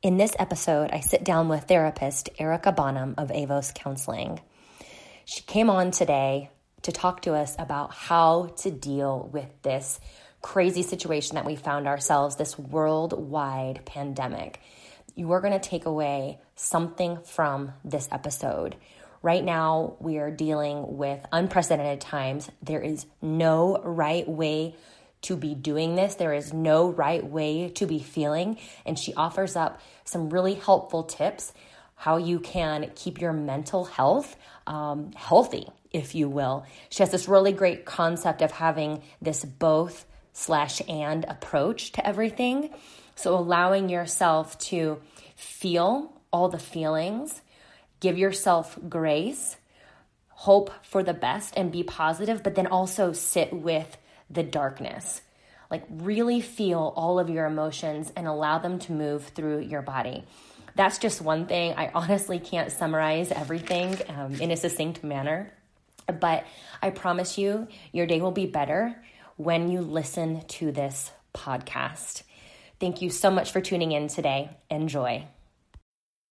In this episode, I sit down with therapist Erica Bonham of Avos Counseling. She came on today to talk to us about how to deal with this crazy situation that we found ourselves, this worldwide pandemic. You are going to take away something from this episode. Right now, we are dealing with unprecedented times. There is no right way to be doing this. There is no right way to be feeling. And she offers up some really helpful tips how you can keep your mental health um, healthy, if you will. She has this really great concept of having this both slash and approach to everything. So allowing yourself to feel all the feelings, give yourself grace, hope for the best, and be positive, but then also sit with the darkness. Like, really feel all of your emotions and allow them to move through your body. That's just one thing. I honestly can't summarize everything um, in a succinct manner, but I promise you, your day will be better when you listen to this podcast. Thank you so much for tuning in today. Enjoy.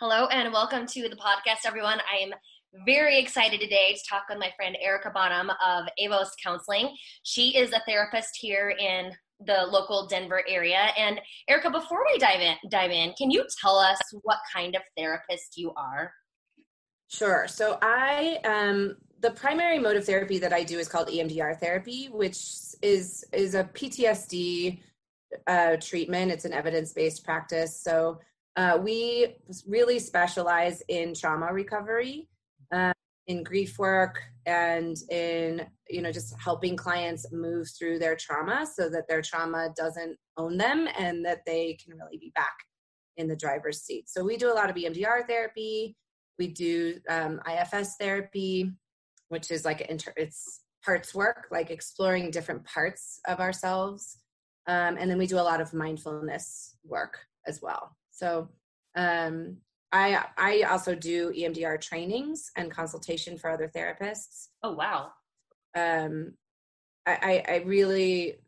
Hello and welcome to the podcast, everyone. I am very excited today to talk with my friend Erica Bonham of Avos Counseling. She is a therapist here in the local Denver area. And Erica, before we dive in, dive in, can you tell us what kind of therapist you are? Sure. So I um the primary mode of therapy that I do is called EMDR therapy, which is is a PTSD uh, treatment. It's an evidence based practice. So uh, we really specialize in trauma recovery, uh, in grief work, and in you know just helping clients move through their trauma so that their trauma doesn't own them and that they can really be back in the driver's seat. So we do a lot of EMDR therapy. We do um, IFS therapy, which is like inter- it's parts work, like exploring different parts of ourselves. Um, and then we do a lot of mindfulness work as well. So um, I I also do EMDR trainings and consultation for other therapists. Oh wow. Um, I, I, I really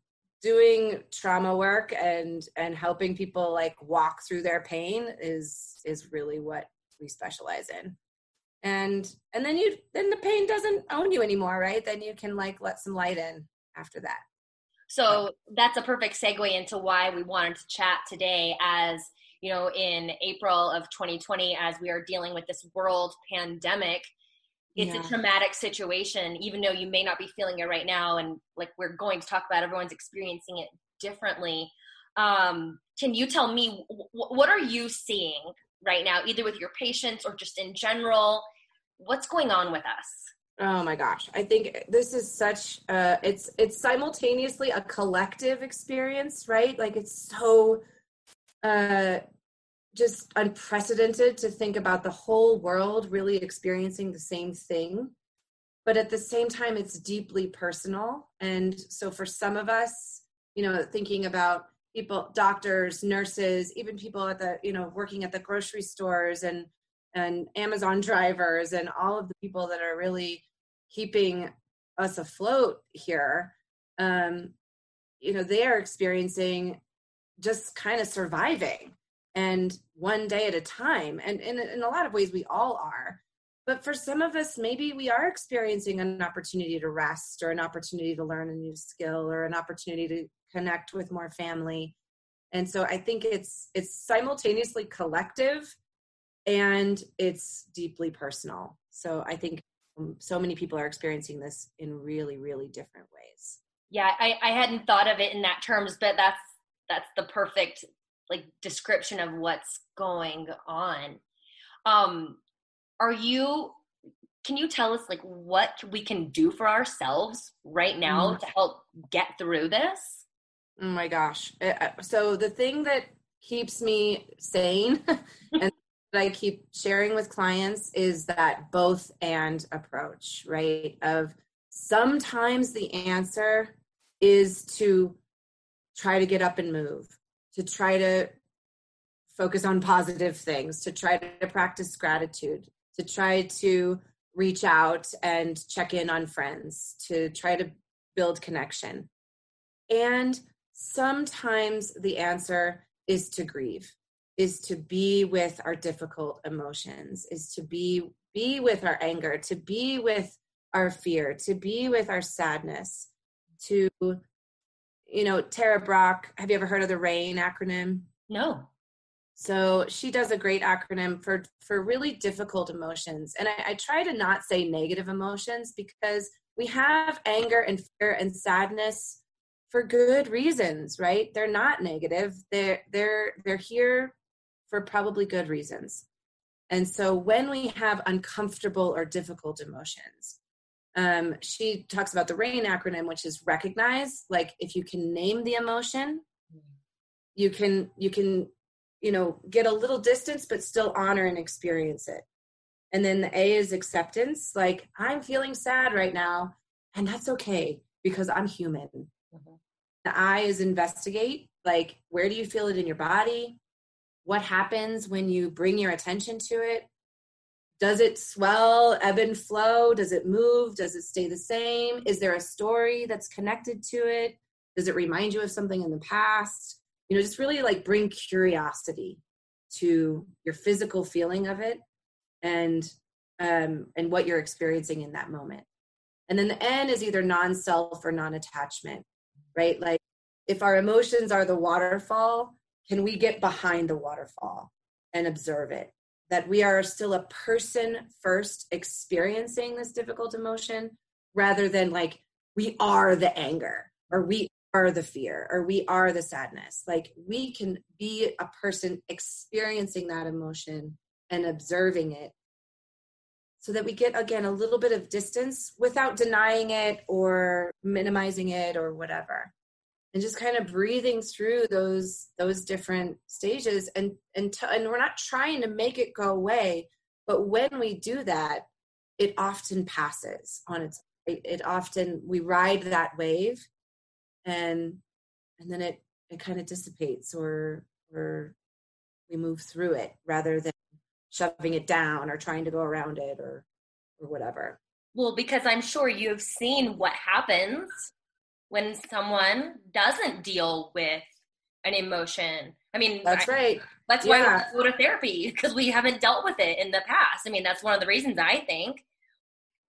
doing trauma work and and helping people like walk through their pain is is really what we specialize in and and then you then the pain doesn't own you anymore right then you can like let some light in after that so that's a perfect segue into why we wanted to chat today as you know, in April of 2020, as we are dealing with this world pandemic, it's yeah. a traumatic situation, even though you may not be feeling it right now. And like we're going to talk about, everyone's experiencing it differently. Um, can you tell me w- what are you seeing right now, either with your patients or just in general? What's going on with us? Oh my gosh. I think this is such uh it's it's simultaneously a collective experience, right? Like it's so uh, just unprecedented to think about the whole world really experiencing the same thing. But at the same time, it's deeply personal. And so for some of us, you know, thinking about people, doctors, nurses, even people at the, you know, working at the grocery stores and and Amazon drivers and all of the people that are really keeping us afloat here, um, you know, they are experiencing just kind of surviving and one day at a time. And in, in a lot of ways, we all are. But for some of us, maybe we are experiencing an opportunity to rest or an opportunity to learn a new skill or an opportunity to connect with more family. And so I think it's it's simultaneously collective and it's deeply personal. So I think um, so many people are experiencing this in really, really different ways. Yeah, I, I hadn't thought of it in that terms, but that's that's the perfect like description of what's going on um are you can you tell us like what we can do for ourselves right now mm. to help get through this oh my gosh so the thing that keeps me sane and that I keep sharing with clients is that both and approach, right? Of sometimes the answer is to try to get up and move, to try to focus on positive things, to try to practice gratitude, to try to reach out and check in on friends, to try to build connection. And sometimes the answer is to grieve is to be with our difficult emotions is to be be with our anger to be with our fear to be with our sadness to you know Tara Brach, have you ever heard of the rain acronym? No. So she does a great acronym for for really difficult emotions. And I, I try to not say negative emotions because we have anger and fear and sadness for good reasons right? They're not negative. They're they're they're here for probably good reasons. And so when we have uncomfortable or difficult emotions, um, she talks about the RAIN acronym, which is recognize. Like if you can name the emotion, you can you can you know get a little distance, but still honor and experience it. And then the A is acceptance. Like I'm feeling sad right now, and that's okay because I'm human. Mm-hmm. The I is investigate. Like where do you feel it in your body? what happens when you bring your attention to it does it swell ebb and flow? Does it move? Does it stay the same? Is there a story that's connected to it? Does it remind you of something in the past? You know just really like bring curiosity to your physical feeling of it and um and what you're experiencing in that moment. And then the n is either non-self or non-attachment right? Like if our emotions are the waterfall can we get behind the waterfall and observe it? That we are still a person first experiencing this difficult emotion rather than like we are the anger or we are the fear or we are the sadness. Like we can be a person experiencing that emotion and observing it so that we get again a little bit of distance without denying it or minimizing it or whatever and just kind of breathing through those those different stages and and t- and we're not trying to make it go away but when we do that it often passes on its it, it often we ride that wave and and then it it kind of dissipates or or we move through it rather than shoving it down or trying to go around it or or whatever. Well because i'm sure you've seen what happens when someone doesn't deal with an emotion. I mean, that's I, right. That's yeah. why we go to therapy because we haven't dealt with it in the past. I mean, that's one of the reasons I think.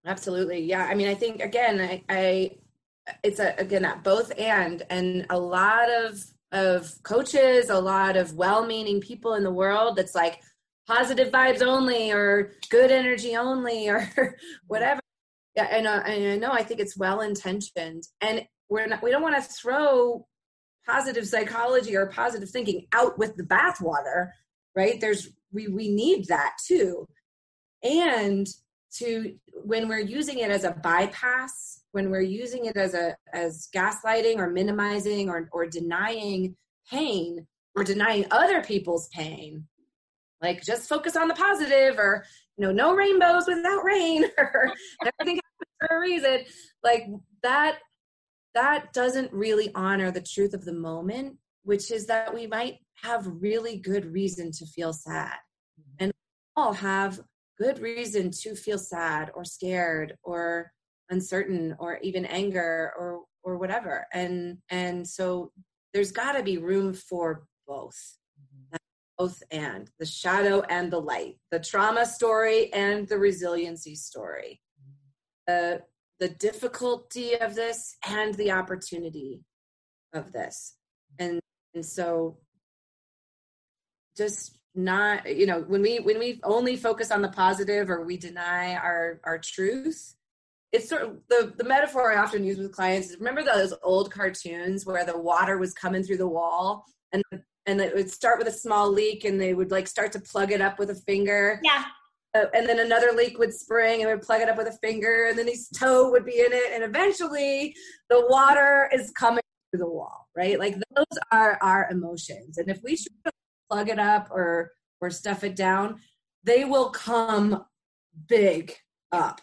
Absolutely, yeah. I mean, I think again, I, I it's a again that both and and a lot of of coaches, a lot of well-meaning people in the world that's like positive vibes only or good energy only or whatever. Yeah, and, uh, and I know I think it's well intentioned, and we're not we don't want to throw positive psychology or positive thinking out with the bathwater right? There's we we need that too. And to when we're using it as a bypass when we're using it as a as gaslighting or minimizing or or denying pain or denying other people's pain like just focus on the positive or you know no rainbows without rain or everything happens for a reason like that that doesn't really honor the truth of the moment, which is that we might have really good reason to feel sad. Mm-hmm. And all have good reason to feel sad or scared or uncertain or even anger or or whatever. And and so there's got to be room for both. Mm-hmm. Both and the shadow and the light, the trauma story and the resiliency story. Mm-hmm. The difficulty of this and the opportunity of this. And and so just not you know when we when we only focus on the positive or we deny our our truth it's sort of the the metaphor i often use with clients is remember those old cartoons where the water was coming through the wall and and it would start with a small leak and they would like start to plug it up with a finger? Yeah uh, and then another leak would spring and would plug it up with a finger and then his toe would be in it. And eventually the water is coming through the wall right? Like those are our emotions. And if we plug it up or or stuff it down they will come big up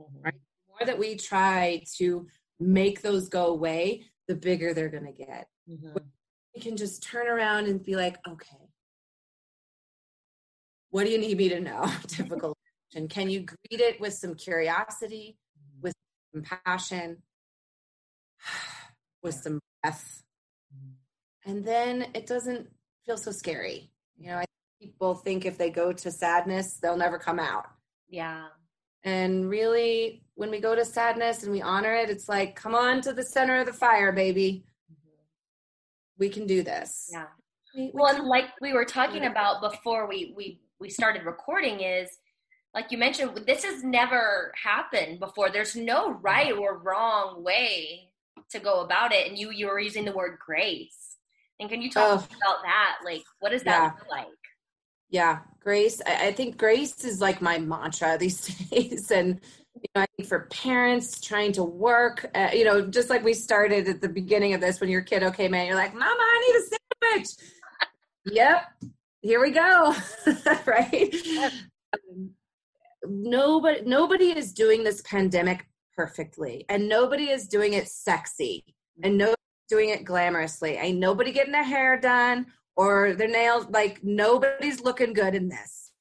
mm-hmm. right? The more that we try to make those go away the bigger they're going to get. Mm-hmm. we can just turn around and be like okay what do you need me to know Difficult. and can you greet it with some curiosity with compassion with some breath mm-hmm. and then it doesn't feel so scary you know I people think if they go to sadness, they'll never come out. Yeah. And really, when we go to sadness and we honor it, it's like, come on to the center of the fire, baby. Mm-hmm. We can do this. Yeah. We, we well, and like we were talking about before we we we started recording is like you mentioned this has never happened before there's no right or wrong way to go about it and you you were using the word grace and can you talk oh, about that like what does that yeah. look like yeah, grace. I, I, think grace is like my mantra these days. And you know, I think for parents trying to work, uh, you know, just like we started at the beginning of this when your kid, okay, man, you're like, Mama, I need a sandwich. yep, here we go. right? Um, nobody, nobody is doing this pandemic perfectly, and nobody is doing it sexy, and nobody's doing it glamorously. Ain't nobody getting their hair done or their nails like nobody's looking good in this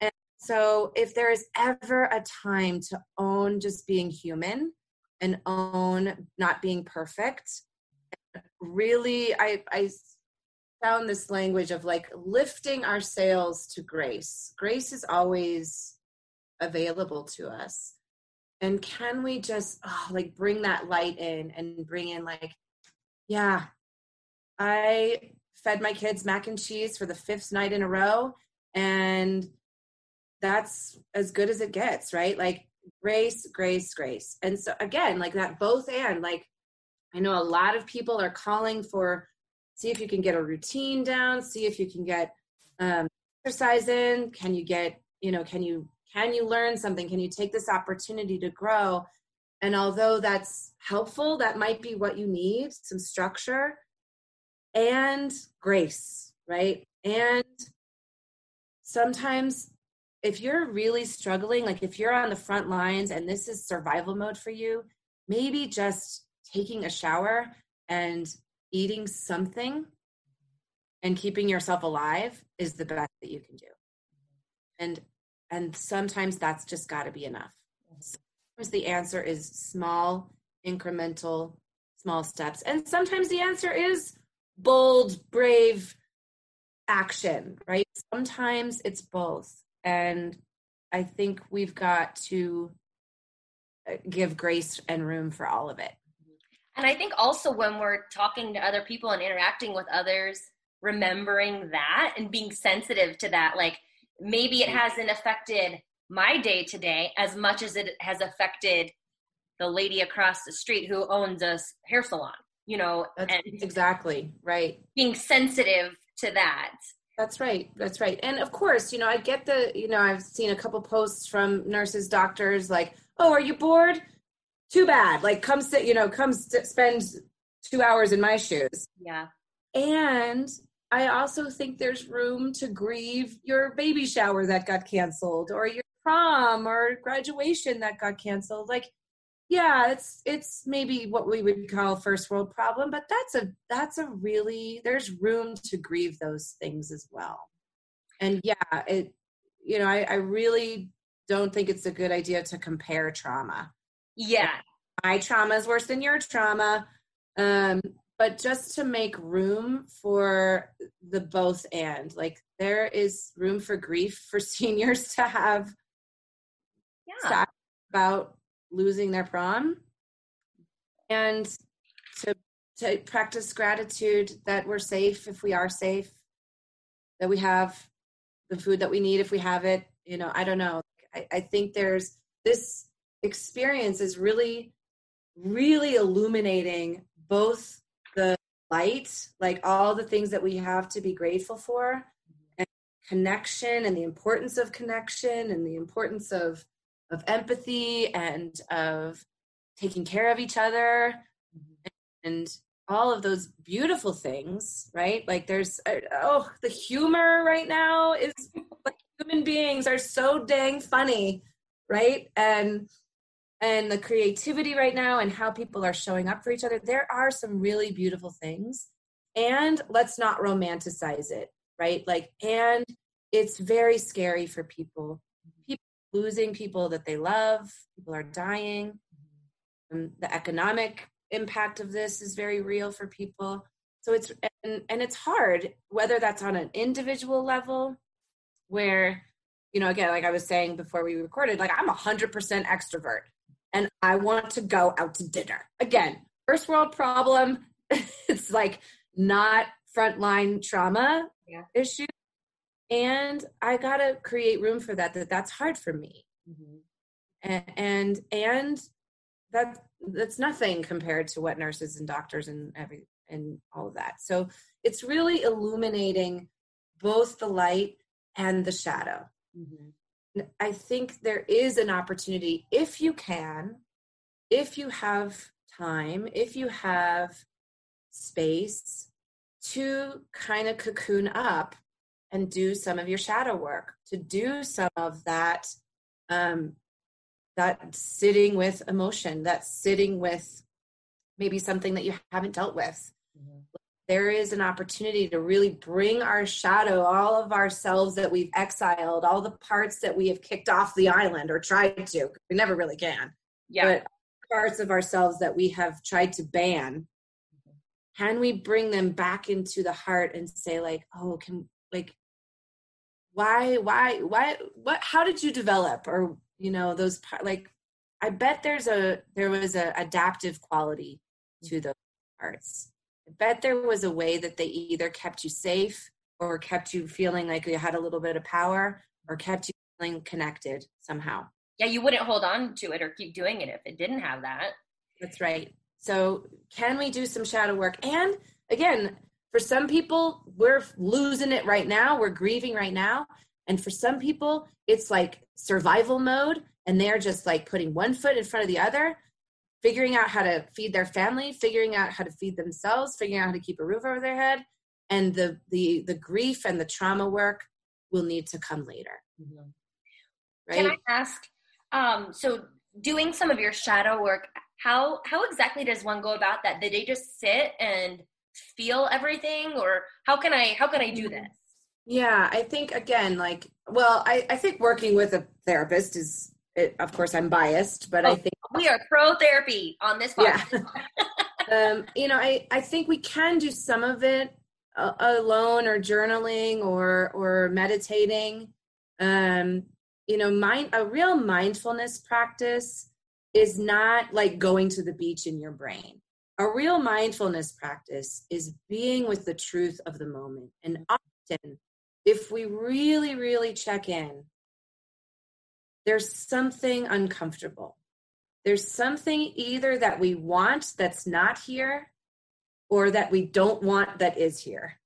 and so if there is ever a time to own just being human and own not being perfect really i i found this language of like lifting our sails to grace. Grace is always available to us. And can we just oh, like bring that light in and bring in like yeah. I fed my kids mac and cheese for the fifth night in a row and that's as good as it gets right? Like grace grace grace. And so again like that both and like i know a lot of people are calling for see if you can get a routine down see if you can get um, exercise in. Can you get you know can you can you learn something? Can you take this opportunity to grow? And although that's helpful that might be what you need some structure and grace, right? And sometimes if you're really struggling, like if you're on the front lines and this is survival mode for you, maybe just taking a shower and eating something and keeping yourself alive is the best that you can do. And and sometimes that's just got to be enough. Sometimes the answer is small, incremental, small steps. And sometimes the answer is bold, brave action, right? Sometimes it's both. And I think we've got to uh, give grace and room for all of it. And I think also when we're talking to other people and interacting with others, remembering that and being sensitive to that, like maybe it mm-hmm. hasn't affected my day today as much as it has affected the lady across the street who owns a hair salon you know that's and exactly right. being sensitive to that. That's right that's right. And of course you know i get the you know i've seen a couple posts from nurses doctors like oh are you bored too bad. Like come sit you know come st- spend two hours in my shoes. Yeah. And i also think there's room to grieve your baby shower that got canceled or your prom or graduation that got canceled. Like yeah it's it's maybe what we would call first world problem but that's a that's a really there's room to grieve those things as well. And yeah it you know i, I really don't think it's a good idea to compare trauma yeah. My trauma is worse than your trauma. Um but just to make room for the both and like there is room for grief for seniors to have yeah. about losing their prom. And to to practice gratitude that we're safe if we are safe that we have the food that we need if we have it you know i don't know. I, I think there's this experience is really really illuminating both the light like all the things that we have to be grateful for and connection and the importance of connection and the importance of of empathy and of taking care of each other and all of those beautiful things, right? Like there's uh, oh, the humor right now is like human beings are so dang funny, right? And and the creativity right now and how people are showing up for each other. There are some really beautiful things. And let's not romanticize it, right? Like and it's very scary for people. People losing people that they love, people are dying. And the economic impact of this is very real for people so it's and, and it's hard whether that's on an individual level where you know again like i was saying before we recorded like i'm a 100% extrovert and i want to go out to dinner again first world problem it's like not frontline trauma yeah. issue and i gotta create room for that that that's hard for me mm-hmm. and and and that that's nothing compared to what nurses and doctors and every and all of that. So it's really illuminating both the light and the shadow. Mm-hmm. I think there is an opportunity if you can, if you have time, if you have space to kind of cocoon up and do some of your shadow work, to do some of that um, that sitting with emotion, that sitting with maybe something that you haven't dealt with. Mm-hmm. There is an opportunity to really bring our shadow, all of ourselves that we've exiled, all the parts that we have kicked off the island or tried to. We never really can. Yeah. But parts of ourselves that we have tried to ban, mm-hmm. can we bring them back into the heart and say, like, oh, can like why why why what how did you develop or you know those like i bet there's a there was a adaptive quality to those parts bet there was a way that they either kept you safe or kept you feeling like you had a little bit of power or kept you feeling connected somehow. Yeah you wouldn't hold on to it or keep doing it if it didn't have that. That's right. So can we do some shadow work? And again for some people we're losing it right now. We're grieving right now. And for some people, it's like survival mode, and they're just like putting one foot in front of the other, figuring out how to feed their family, figuring out how to feed themselves, figuring out how to keep a roof over their head. And the the the grief and the trauma work will need to come later. Mm-hmm. Right? Can I ask? Um, so doing some of your shadow work, how how exactly does one go about that? Did they just sit and feel everything, or how can I how can I do mm-hmm. this? Yeah, I think again, like, well, I, I think working with a therapist is, it, of course, I'm biased, but oh, I think we are pro therapy on this podcast. Yeah. um, you know, I, I think we can do some of it uh, alone or journaling or, or meditating. Um, you know, mind, a real mindfulness practice is not like going to the beach in your brain. A real mindfulness practice is being with the truth of the moment. And often if we really, really check in, there's something uncomfortable. There's something either that we want that's not here or that we don't want that is here.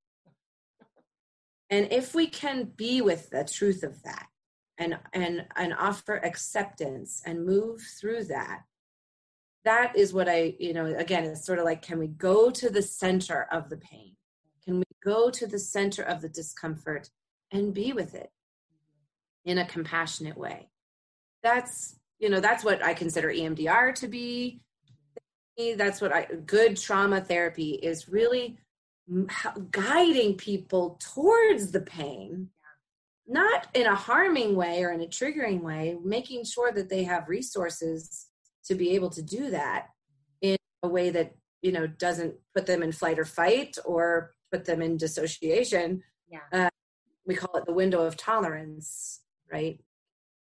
And if we can be with the truth of that and, and, and offer acceptance and move through that, that is what I, you know, again, it's sort of like, can we go to the center of the pain? Can we go to the center of the discomfort and be with it in a compassionate way? That's, you know, that's what I consider EMDR to be. That's what I, good trauma therapy is really guiding people towards the pain, not in a harming way or in a triggering way, making sure that they have resources to be able to do that in a way that you know doesn't put them in flight or fight or put them in dissociation yeah. uh, we call it the window of tolerance right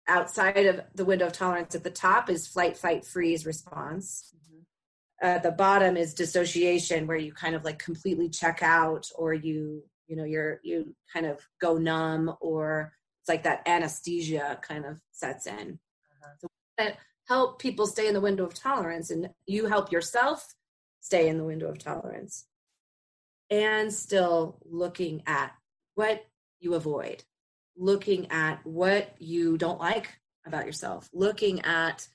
outside of the window of tolerance at the top is flight fight freeze response mm-hmm. at the bottom is dissociation where you kind of like completely check out or you you know you're you kind of go numb or it's like that anesthesia kind of sets in uh-huh. so help people stay in the window of tolerance and you help yourself stay in the window of tolerance and still looking at what you avoid looking at what you don't like about yourself looking at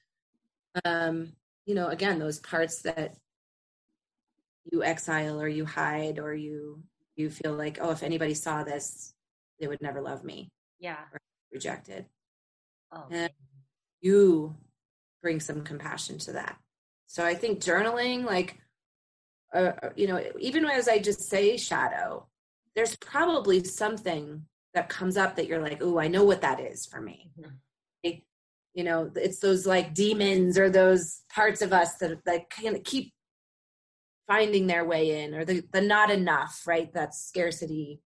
um you know again those parts that you exile or you hide or you you feel like oh if anybody saw this they would never love me yeah. rejected. Oh. And you bring some compassion to that. So i think journaling like uh, uh, you know even as i just say shadow there's probably something that comes up that you're like oh i know what that is for me. Mhm. you know it's those like demons or those parts of us that that kind of keep finding their way in or the the not enough right? That scarcity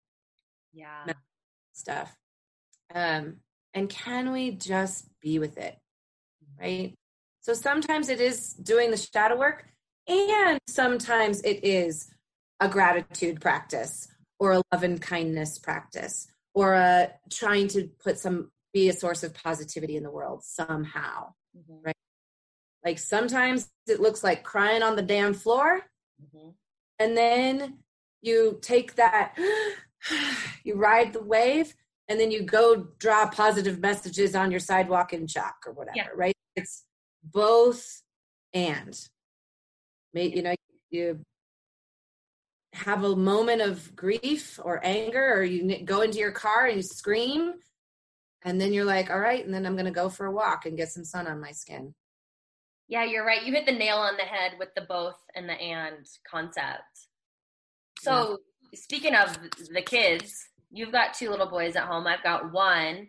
yeah. stuff. Um and can we just be with it right? So sometimes it is doing the shadow work and sometimes it is a gratitude practice or a love and kindness practice or a trying to put some be a source of positivity in the world somehow Mhm. like sometimes it looks like crying on the damn floor Mhm. and then you take that you ride the wave and then you go draw positive messages on your sidewalk in chalk or whatever Yeah. right it's both and you know you have a moment of grief or anger or you go into your car and you scream and then you're like all right and then i'm going to go for a walk and get some sun on my skin Yeah, you're right. You hit the nail on the head with the both and the and concept. So, speaking of the kids, you've got two little boys at home. I've got one.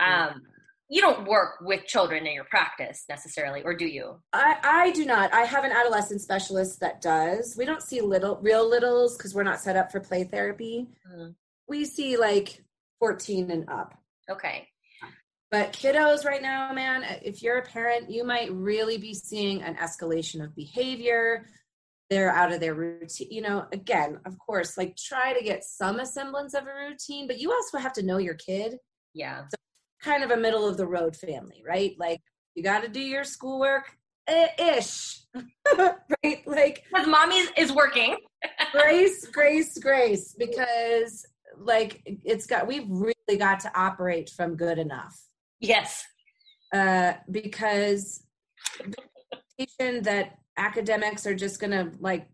Um, you don't work with children in your practice necessarily, or do you? I, I do not. I have an adolescent specialist that does. We don't see little real littles because we're not set up for play therapy. Mhm. We see like 14 and up. Okay. But kiddos right now, man, if you're a parent, you might really be seeing an escalation of behavior. They're out of their routine. You know, again, of course, like try to get some semblance of a routine, but you also have to know your kid. Yeah. Kind of a middle of the road family, right? Like you got to do your schoolwork eh, ish, right? Like Because mommy is working. grace, grace, grace, because like it's got we've really got to operate from good enough. Yes. Uh because the expectation that academics are just gonna like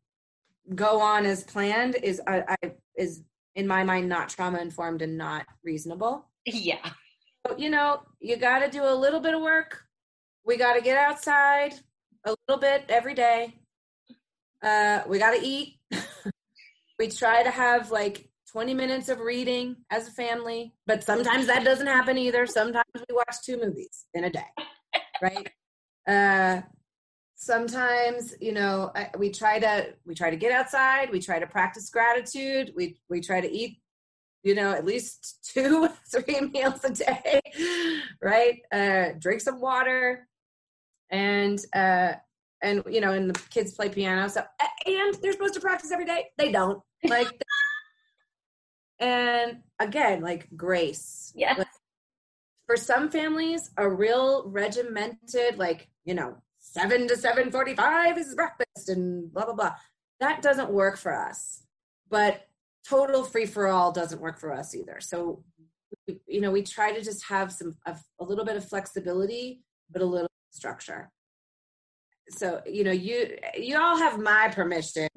go on as planned is I, I is in my mind not trauma informed and not reasonable. Yeah. You know, you got to do a little bit of work. We got to get outside a little bit every day. Uh, we got to eat. we try to have like 20 minutes of reading as a family, but sometimes that doesn't happen either. Sometimes we watch two movies in a day, right? Uh, sometimes you know we try to we try to get outside we try to practice gratitude we we try to eat you know at least two three meals a day right? Uh drink some water and uh and you know and the kids play piano. So and they're supposed to practice every day. They don't. Like and again like grace. Yeah. Like, for some families a real regimented like you know 7 to 7:45 is breakfast and blah blah blah. That doesn't work for us. But total free for all doesn't work for us either. So you know we try to just have some a, a little bit of flexibility but a little structure. So you know you you all have my permission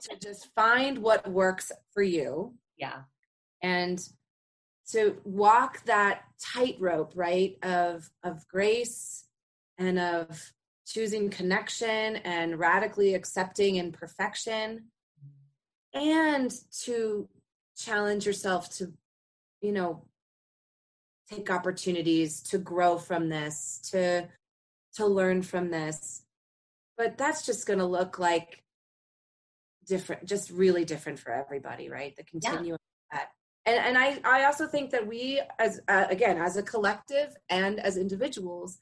to just find what works for you. Yeah. and to walk that tightrope right of of grace and of choosing connection and radically accepting imperfection and to challenge yourself to you know take opportunities to grow from this to to learn from this. But that's just going to look like different just really different for everybody right? The continuum of that. And and i i also think that we as uh, again as a collective and as individuals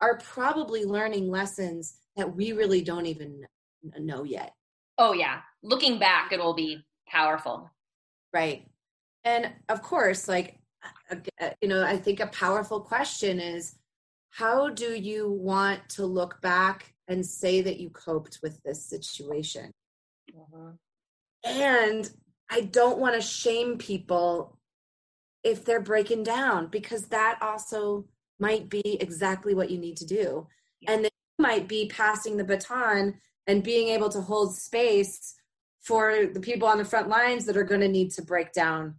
are probably learning lessons that we really don't even know yet. Oh, yeah. Looking back, it will be powerful. right and of course like uh, you know i think a powerful question is how do you want to look back and say that you coped with this situation and i don't want to shame people if they're breaking down because that also might be exactly what you need to do Yeah. and then you might be passing the baton and being able to hold space for the people on the front lines that are going to need to break down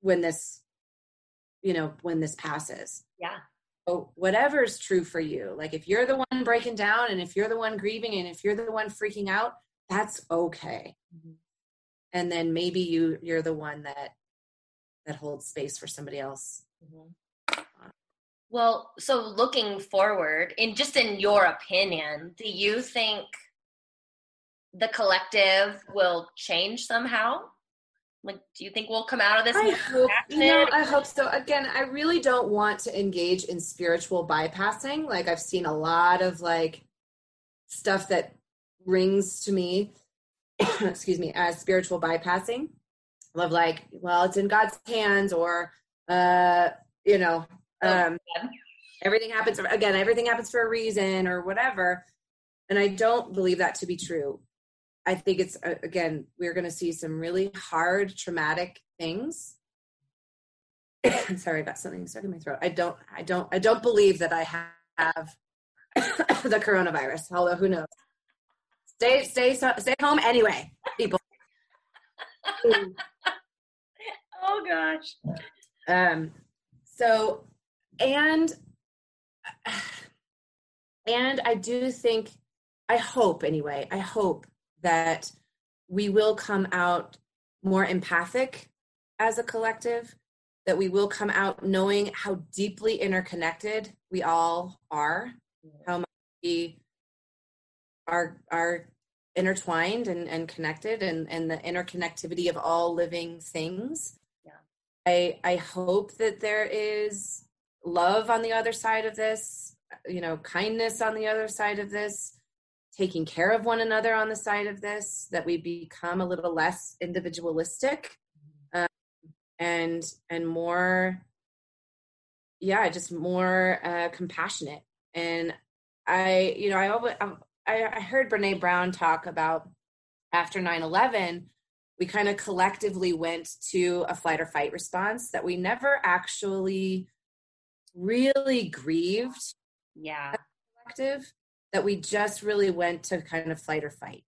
when this you know when this passes yeah so whatever's true for you like if you're the one breaking down and if you're the one grieving and if you're the one freaking out that's okay mm-hmm. and then maybe you you're the one that that holds space for somebody else mm-hmm. well so looking forward in just in your opinion do you think the collective will change somehow? Like, do you think we'll come out of this? I hope, you know, I hope so. Again, I really don't want to engage in spiritual bypassing. Like, I've seen a lot of like stuff that rings to me, excuse me, as spiritual bypassing. Of like, well, it's in God's hands, or uh, you know, oh, um, oh, everything happens again. Everything happens for a reason, or whatever. And I don't believe that to be true. I think it's uh, again we're going to see some really hard traumatic things. Sorry, I got something stuck in my throat. I don't I don't I don't believe that I have the coronavirus. Although who knows? Stay stay stay home anyway, people. oh gosh. Um so and and I do think I hope anyway. I hope that we will come out more empathic as a collective, that we will come out knowing how deeply interconnected we all are, how much we are are intertwined and, and connected and, and the interconnectivity of all living things. Yeah. I I hope that there is love on the other side of this, you know, kindness on the other side of this, taking care of one another on the side of this that we become a little less individualistic um, and and more yeah just more uh, compassionate. And i you know i always I, I heard Brené Brown talk about after 9-11 we kind of collectively went to a flight or fight response that we never actually really grieved. Yeah. Collective that we just really went to kind of flight or fight.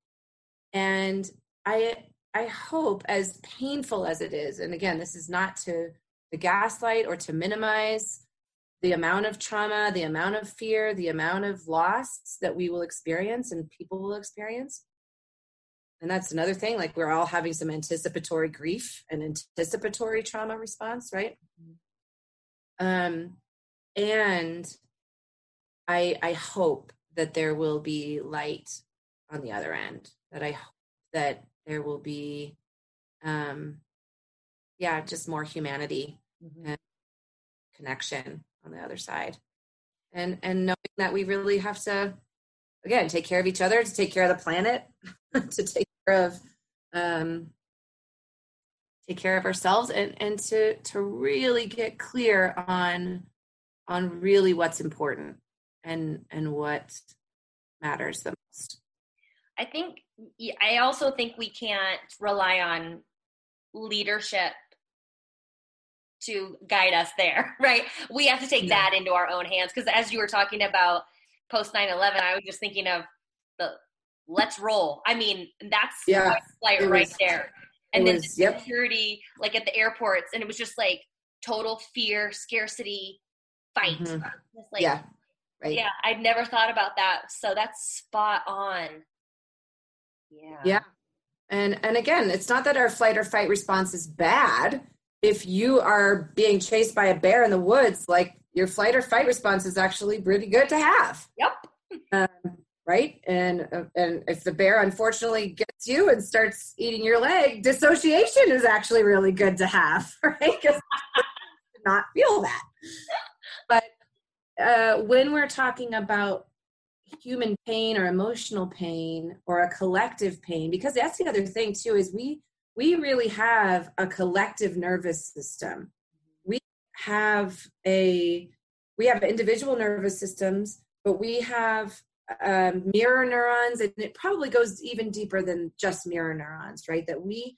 And I I hope as painful as it is, and again, this is not to the gaslight or to minimize the amount of trauma, the amount of fear, the amount of loss that we will experience and people will experience. And that's another thing, like we're all having some anticipatory grief and anticipatory trauma response, right? Mm-hmm. Um, and I I hope that there will be light on the other end that i hope that there will be um yeah just more humanity mm-hmm. and connection on the other side and and knowing that we really have to again take care of each other to take care of the planet to take care of um take care of ourselves and and to to really get clear on on really what's important and and what matters the most. I think i also think we can't rely on leadership to guide us there right? We have to take yeah. that into our own hands because as you were talking about post 9-11 i was just thinking of the let's roll. I mean that's yeah. flight right was, there. and then was, the security yep. like at the airports and it was just like total fear scarcity fight. Mm-hmm. like yeah right. Yeah i'd never thought about that. So that's spot on. Yeah. Yeah. And and again it's not that our flight or fight response is bad. If you are being chased by a bear in the woods like your flight or fight response is actually pretty good to have. Yep. Um, right? And uh, and if the bear unfortunately gets you and starts eating your leg dissociation is actually really good to have right? Because not feel that. But uh, when we're talking about human pain or emotional pain or a collective pain because that's the other thing too is we we really have a collective nervous system. We have a we have individual nervous systems but we have um, mirror neurons and it probably goes even deeper than just mirror neurons right? That we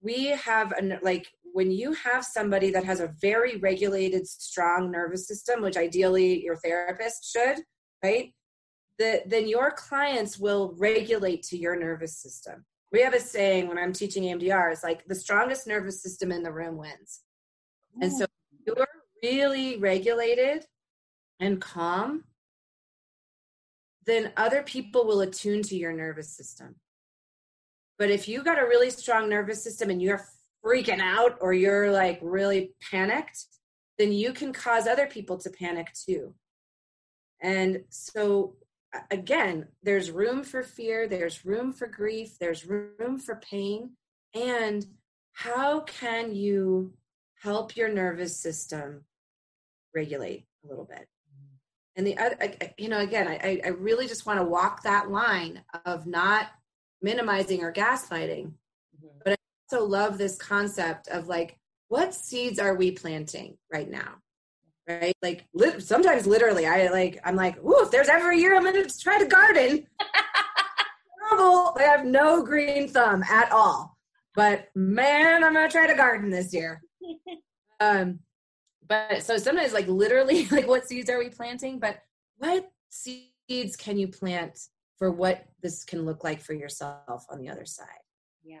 we have a like when you have somebody that has a very regulated strong nervous system which ideally your therapist should right the, then your clients will regulate to your nervous system we have a saying when I'm teaching EMDR, it's like the strongest nervous system in the room wins. And so if you're really regulated and calm, then other people will attune to your nervous system. But if you got a really strong nervous system and you're freaking out or you're like really panicked, then you can cause other people to panic too. And so again, there's room for fear, there's room for grief, there's room for pain. And how can you help your nervous system regulate a little bit? Mm-hmm. And the other, you know, again, I, I really just want to walk that line of not minimizing or gaslighting. Also love this concept of like, what seeds are we planting right now? right? Like li- sometimes literally, I like I'm like, ooh, if there's ever a year I'm gonna try to garden. Terrible. I have no green thumb at all. But man, I'm gonna try to garden this year. um, but so sometimes like literally, like what seeds are we planting? But what seeds can you plant for what this can look like for yourself on the other side? Yeah.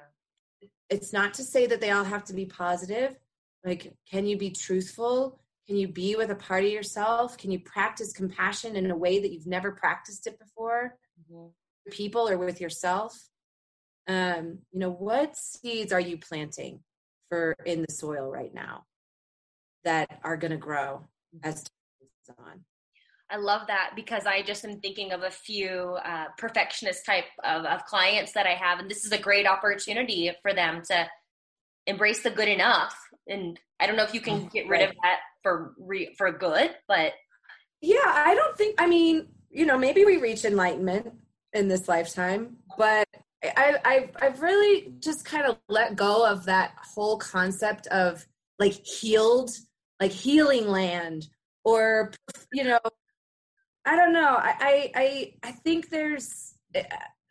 It's not to say that they all have to be positive. Like, can you be truthful? Can you be with a part of yourself? Can you practice compassion in a way that you've never practiced it before? Mm-hmm. People or with yourself? Um, you know, what seeds are you planting for in the soil right now that are going to grow as time goes on? I love that because I just am thinking of a few uh, perfectionist type of, of clients that I have, and this is a great opportunity for them to embrace the good enough. And I don't know if you can get rid of that for re- for good but yeah i don't think i mean you know maybe we reach enlightenment in this lifetime but I, I've I've really just kind of let go of that whole concept of like healed, like healing land, or you know, I don't know. I I I think there's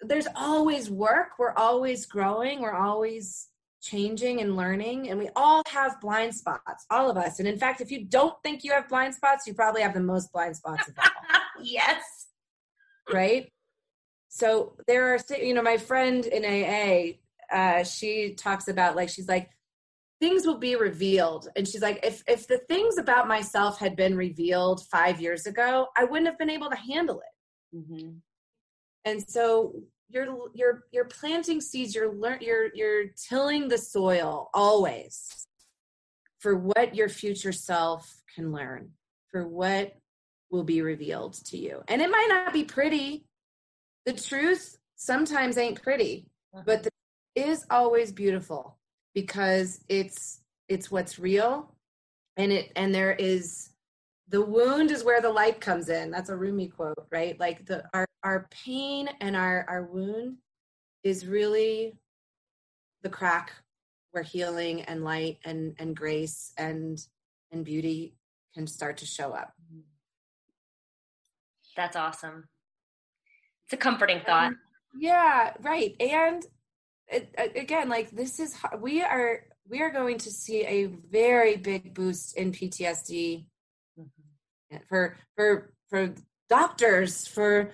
there's always work. We're always growing. We're always changing and learning and we all have blind spots all of us and in fact if you don't think you have blind spots you probably have the most blind spots of all yes right so there are you know my friend in aa uh, she talks about like she's like things will be revealed. And she's like if if the things about myself had been revealed five years ago i wouldn't have been able to handle it. Mm-hmm. and so you're you're you're planting seeds. You're learn you're you're tilling the soil always for what your future self can learn for what will be revealed to you. And it might not be pretty. The truth sometimes ain't pretty uh-huh. but the is always beautiful because it's it's what's real. And it and there is the wound is where the light comes in. That's a rumi quote right? Like the our our pain and our our wound is really the crack where healing and light and and grace and and beauty can start to show up. That's awesome. It's a comforting thought. Um, yeah right. And again like this is we are we are going to see a very big boost in ptsd for for for doctors for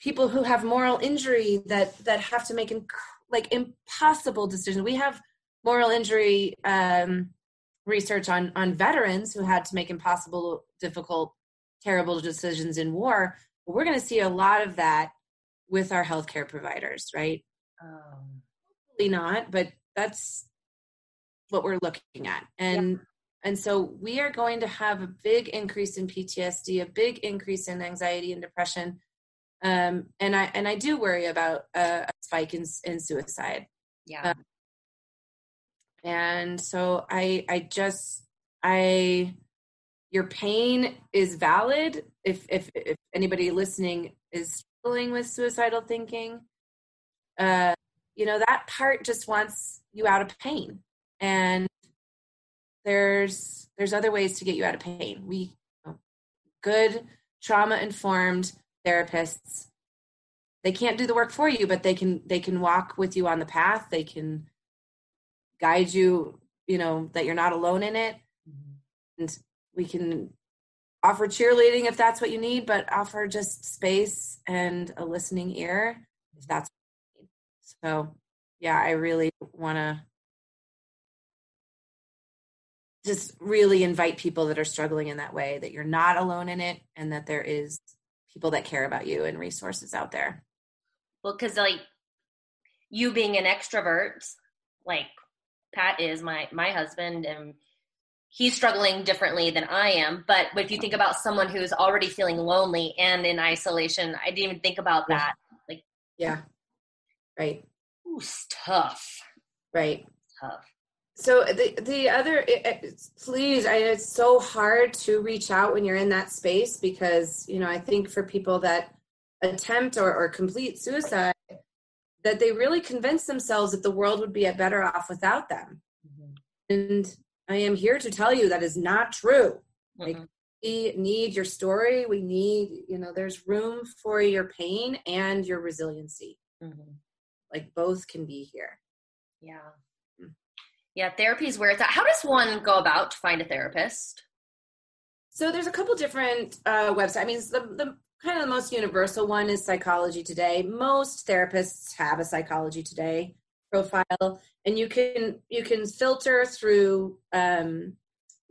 people who have moral injury that that have to make inc- like impossible decisions. We have moral injury um, research on on veterans who had to make impossible difficult terrible decisions in war but we're going to see a lot of that with our healthcare providers right? Um, Hopefully not but that's what we're looking at and and so we are going to have a big increase in PTSD, a big increase in anxiety and depression. Um, and I and I do worry about a, a spike in, in suicide. Yeah. Um, and so I I just I your pain is valid if if if anybody listening is struggling with suicidal thinking uh you know that part just wants you out of pain. And there's there's other ways to get you out of pain. We you know, good trauma informed therapists they can't do the work for you but they can they can walk with you on the path. They can guide you you know that you're not alone in it. Mm-hmm. and we can offer cheerleading if that's what you need but offer just space and a listening ear if that's so yeah, I really want to just really invite people that are struggling in that way that you're not alone in it and that there is people that care about you and resources out there. Well, because like you being an extrovert, like Pat is my my husband, and he's struggling differently than I am. But if you think about someone who's already feeling lonely and in isolation, I didn't even think about that. Like, yeah, right. Ooh, tough. Right. Tough. So the the other, it, it, please, I, it's so hard to reach out when you're in that space because you know I think for people that attempt or, or complete suicide, that they really convince themselves that the world would be better off without them. Mm-hmm. And I am here to tell you that is not true. Mm-hmm. Like we need your story. We need, you know, there's room for your pain and your resiliency. Mm-hmm. Like both can be here. Yeah. Mm. Yeah, therapy is where it's at. How does one go about to find a therapist? So there's a couple different uh, websites. I mean, the, the kind of the most universal one is Psychology Today. Most therapists have a Psychology Today profile, and you can you can filter through um,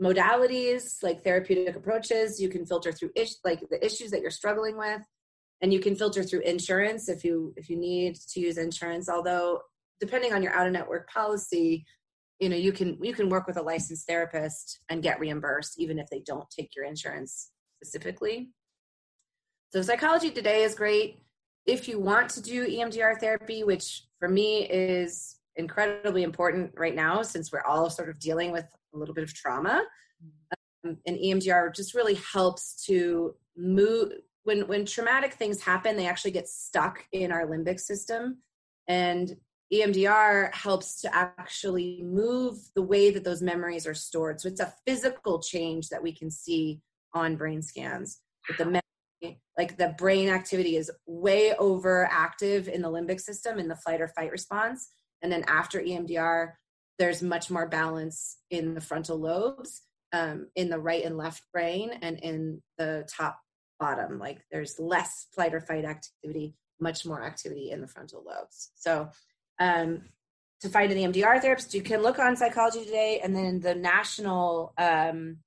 modalities like therapeutic approaches. You can filter through ish, like the issues that you're struggling with, and you can filter through insurance if you if you need to use insurance. Although depending on your out of network policy, you know you can you can work with a licensed therapist and get reimbursed even if they don't take your insurance specifically so psychology today is great if you want to do emdr therapy which for me is incredibly important right now since we're all sort of dealing with a little bit of trauma um, and emdr just really helps to move when when traumatic things happen they actually get stuck in our limbic system and EMDR helps to actually move the way that those memories are stored. So it's a physical change that we can see on brain scans. But the memory, like the brain activity is way overactive in the limbic system in the flight or fight response. And then after EMDR, there's much more balance in the frontal lobes, um, in the right and left brain, and in the top bottom. Like there's less flight or fight activity, much more activity in the frontal lobes. So um, to find an EMDR therapist, you can look on Psychology Today, and then the national um,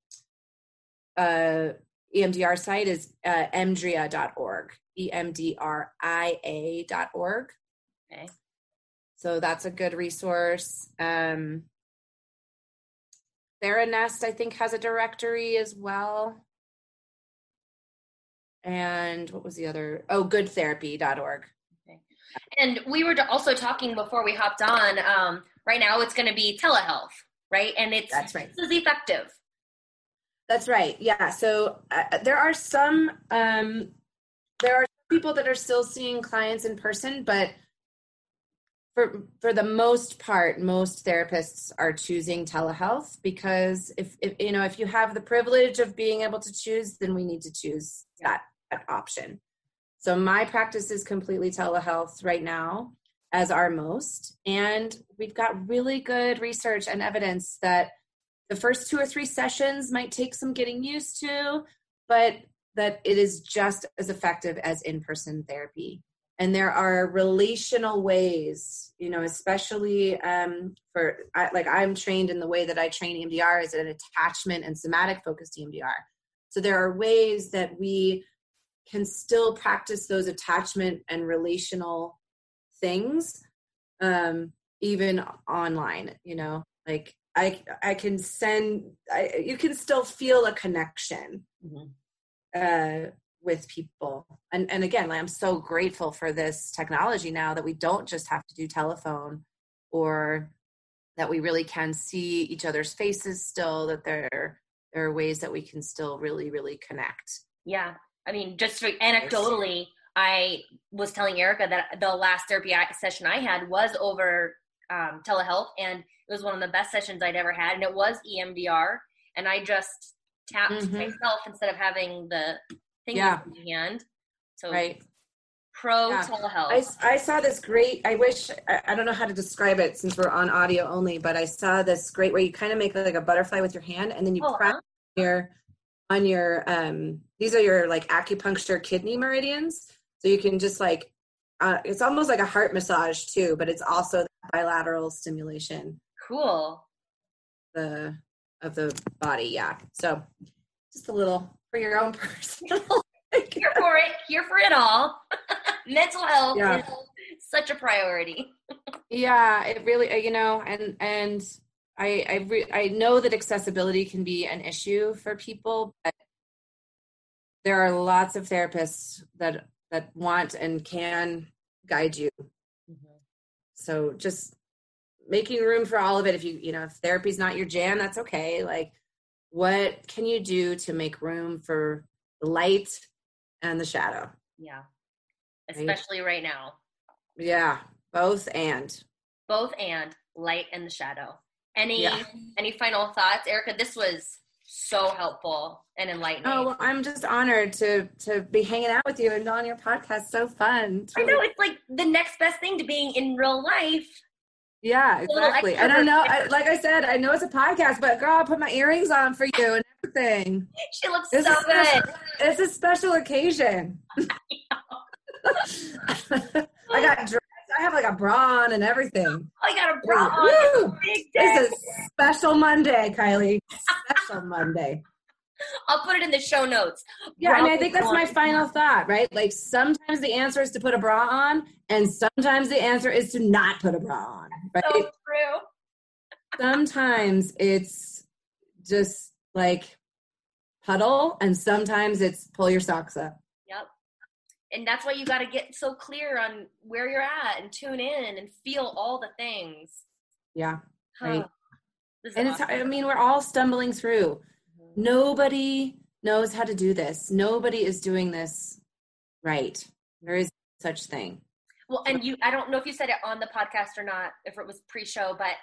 uh, EMDR site is uh, emdria.org, E M D R I A.org. Okay. So that's a good resource. Um, Theranest, I think, has a directory as well. And what was the other? Oh, goodtherapy.org. And we were also talking before we hopped on. Um, right now, it's going to be telehealth, right? And it's that's right. This is effective. That's right. Yeah. So uh, there are some um, there are people that are still seeing clients in person, but for for the most part, most therapists are choosing telehealth because if, if you know if you have the privilege of being able to choose, then we need to choose that option. So my practice is completely telehealth right now, as are most. And we've got really good research and evidence that the first two or three sessions might take some getting used to, but that it is just as effective as in person therapy. And there are relational ways, you know, especially um, for I, like I'm trained in the way that I train EMDR is an attachment and somatic focused EMDR. So there are ways that we can still practice those attachment and relational things um even online you know? Like i i can send I, you can still feel a connection mm-hmm. uh with people. And and again i'm so grateful for this technology now that we don't just have to do telephone or that we really can see each other's faces still that there there are ways that we can still really really connect. Yeah I mean, just for, anecdotally, I was telling Erica that the last therapy session I had was over um, telehealth, and it was one of the best sessions I'd ever had, and it was EMDR, and I just tapped mm-hmm. myself instead of having the thing yeah. in my hand. So right. Pro yeah. telehealth. I, I saw this great. I wish I, I, don't know how to describe it since we're on audio only, but I saw this great where you kind of make like a butterfly with your hand, and then you oh, press huh? your on your um these are your like acupuncture kidney meridians so you can just like uh, it's almost like a heart massage too but it's also bilateral stimulation. Cool. The of the body, yeah. So just a little for your own personal. here for it. Here for it all. Mental health yeah. is such a priority. yeah, it really, you know, and and I I re- I know that accessibility can be an issue for people, but there are lots of therapists that that want and can guide you. Mm-hmm. So just making room for all of it. If you you know if therapy's not your jam, that's okay. Like, what can you do to make room for the light and the shadow? Yeah, especially right, right now. Yeah, both and both and light and the shadow. Any yeah. any final thoughts, Erica? This was so helpful and enlightening. Oh, well, I'm just honored to to be hanging out with you and on your podcast. So fun. I know it's like the next best thing to being in real life. Yeah, exactly. And I know, I, like I said, I know it's a podcast, but girl, I put my earrings on for you and everything. She looks it's so good. Special, it's a special occasion. I got I have like a bra on and everything. I got a bra on. This is special Monday, Kylie. Special Monday. I'll put it in the show notes. Yeah, bra I I think that's my final thought, right? Like sometimes the answer is to put a bra on, and sometimes the answer is to not put a bra on. Right? So true. sometimes it's just like puddle, and sometimes it's pull your socks up and that's why you got to get so clear on where you're at and tune in and feel all the things. Yeah right. And awesome. it's i mean we're all stumbling through. Mm-hmm. nobody knows how to do this. Nobody is doing this right. There is such thing. Well and you i don't know if you said it on the podcast or not if it was pre-show but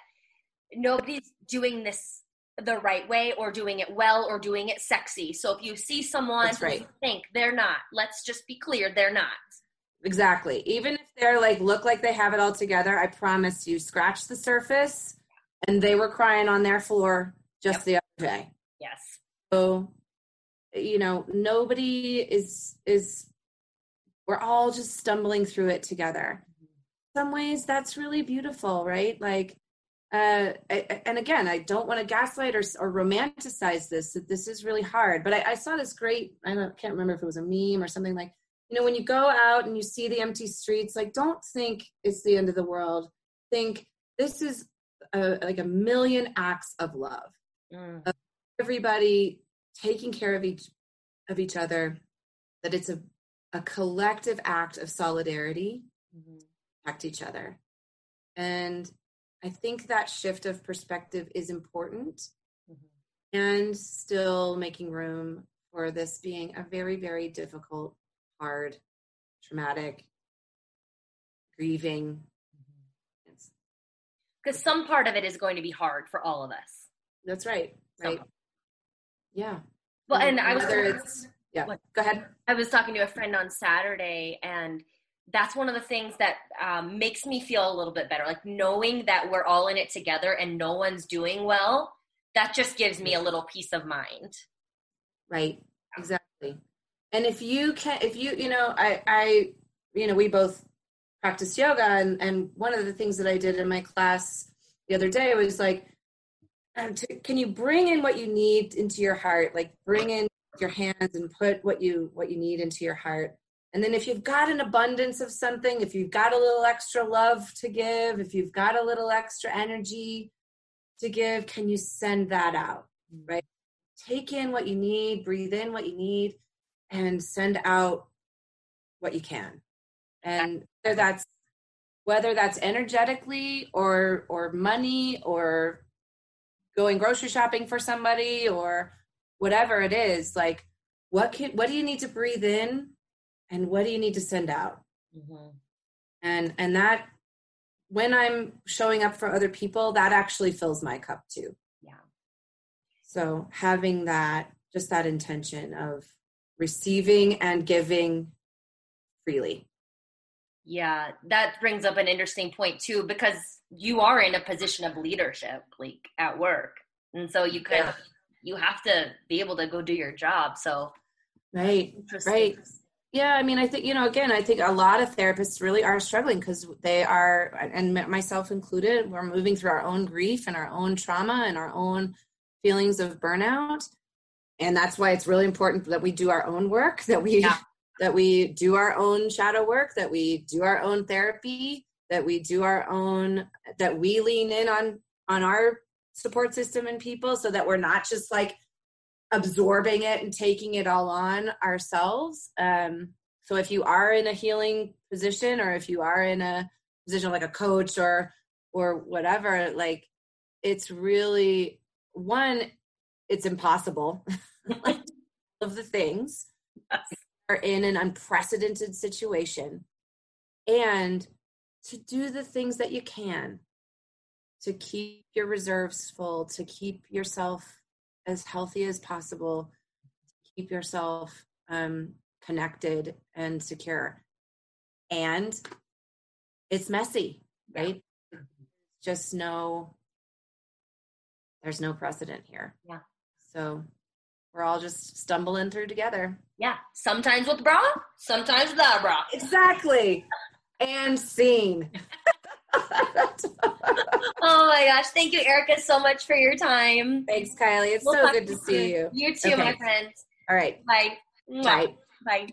nobody's doing this the right way or doing it well or doing it sexy. So if you see someone right. think they're not, let's just be clear, they're not. Exactly. Even if they're like look like they have it all together, I promise you, scratch the surface and they were crying on their floor just yep. the other day. Yes. So you know, nobody is is we're all just stumbling through it together. Mm-hmm. some ways that's really beautiful, right? Like uh, and again, I don't want to gaslight or, or romanticize this. That this is really hard, but I, I saw this great. I can't remember if it was a meme or something like. You know, when you go out and you see the empty streets, like don't think it's the end of the world. Think this is a, like a million acts of love. Mm. Of everybody taking care of each of each other. That it's a a collective act of solidarity. Mm-hmm. Protect each other, and I think that shift of perspective is important mm-hmm. and still making room for this being a very, very difficult, hard, traumatic, grieving. Because mm-hmm. some part of it is going to be hard for all of us. That's right. Right. Yeah. Well, and, and I was. Whether it's, yeah. Go ahead. I was talking to a friend on Saturday and that's one of the things that um, makes me feel a little bit better. Like knowing that we're all in it together and no one's doing well, that just gives me a little peace of mind. Right. Exactly. And if you can, if you, you know, I, I, you know, we both practice yoga, and and one of the things that I did in my class the other day was like, um, to, can you bring in what you need into your heart? Like bring in your hands and put what you what you need into your heart and then if you've got an abundance of something, if you've got a little extra love to give, if you've got a little extra energy to give, can you send that out? Mm. Right? Take in what you need, breathe in what you need, and send out what you can. And whether that's whether that's energetically or or money or going grocery shopping for somebody or whatever it is, like what can what do you need to breathe in and what do you need to send out? Mm-hmm. and and that when i'm showing up for other people that actually fills my cup too. Yeah. So having that just that intention of receiving and giving freely. Yeah that brings up an interesting point too because you are in a position of leadership like at work. And so you could yeah. you have to be able to go do your job. So right right yeah i mean i think you know again i think a lot of therapists really are struggling because they are and myself included we're moving through our own grief and our own trauma and our own feelings of burnout and that's why it's really important that we do our own work that we yeah. that we do our own shadow work that we do our own therapy that we do our own that we lean in on on our support system and people so that we're not just like absorbing it and taking it all on ourselves. Um, so if you are in a healing position or if you are in a position like a coach or or whatever, like it's really one, it's impossible. like of the things are in an unprecedented situation and to do the things that you can to keep your reserves full, to keep yourself as healthy as possible, keep yourself um, connected and secure. And it's messy, right? Yeah. Just no, there's no precedent here. Yeah. So we're all just stumbling through together. Yeah. Sometimes with the bra, sometimes without bra. Exactly. and scene. oh my gosh. Thank you, Erica, so much for your time. Thanks, Kylie. It's we'll so good to see you. You too, okay. my friend. All right. Bye. Bye. Bye.